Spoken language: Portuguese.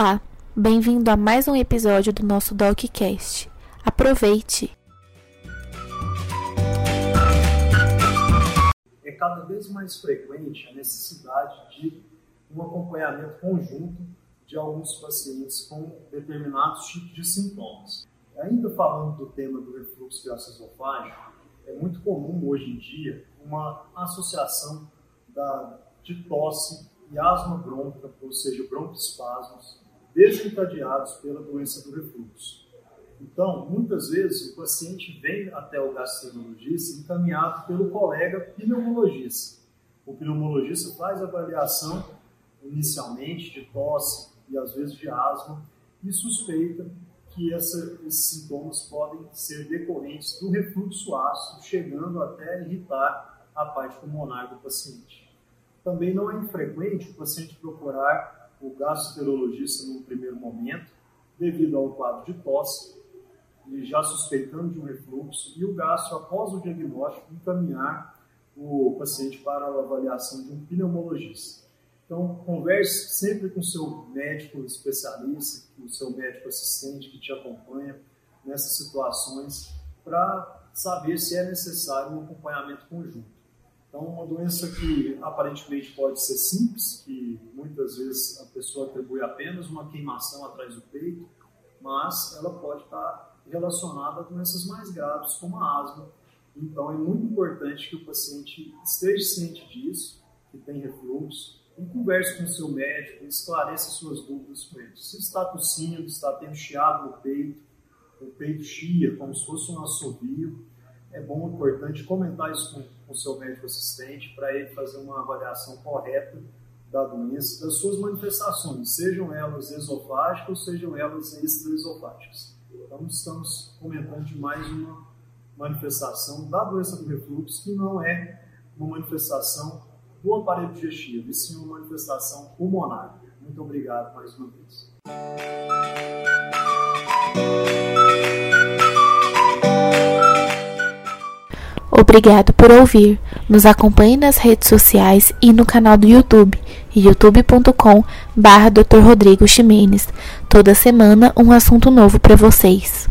Olá, bem-vindo a mais um episódio do nosso DocCast. Aproveite! É cada vez mais frequente a necessidade de um acompanhamento conjunto de alguns pacientes com determinados tipos de sintomas. Ainda falando do tema do refluxo gastroesofágico, é muito comum hoje em dia uma associação da, de tosse e asma brônquica, ou seja, broncoespasmos, desencadeados pela doença do refluxo. Então, muitas vezes o paciente vem até o gastroenterologista encaminhado pelo colega pneumologista. O pneumologista faz avaliação inicialmente de tosse e às vezes de asma e suspeita que essa, esses sintomas podem ser decorrentes do refluxo ácido, chegando até irritar a parte pulmonar do paciente. Também não é infrequente o paciente procurar o gastroenterologista no primeiro momento, devido ao quadro de tosse, e já suspeitando de um refluxo, e o gastro, após o diagnóstico, encaminhar o paciente para a avaliação de um pneumologista. Então, converse sempre com o seu médico especialista, com o seu médico assistente que te acompanha nessas situações, para saber se é necessário um acompanhamento conjunto. Então, uma doença que aparentemente pode ser simples, que muitas vezes a pessoa atribui apenas uma queimação atrás do peito, mas ela pode estar relacionada a doenças mais graves, como a asma. Então, é muito importante que o paciente esteja ciente disso, que tem refluxo, e converse com o seu médico, esclareça suas dúvidas com ele. Se está tossindo, está tendo chiado no peito, o peito chia, como se fosse um assovio, é bom, importante comentar isso com, o seu médico assistente para ele fazer uma avaliação correta da doença, das suas manifestações, sejam elas esofágicas sejam elas extraesofágicas. Então, estamos comentando de mais uma manifestação da doença do refluxo, que não é uma manifestação do aparelho digestivo, e sim uma manifestação pulmonar. Muito obrigado mais uma vez. Obrigado por ouvir. Nos acompanhe nas redes sociais e no canal do YouTube, youtube.com barra Dr. Rodrigo Ximenes. Toda semana um assunto novo para vocês.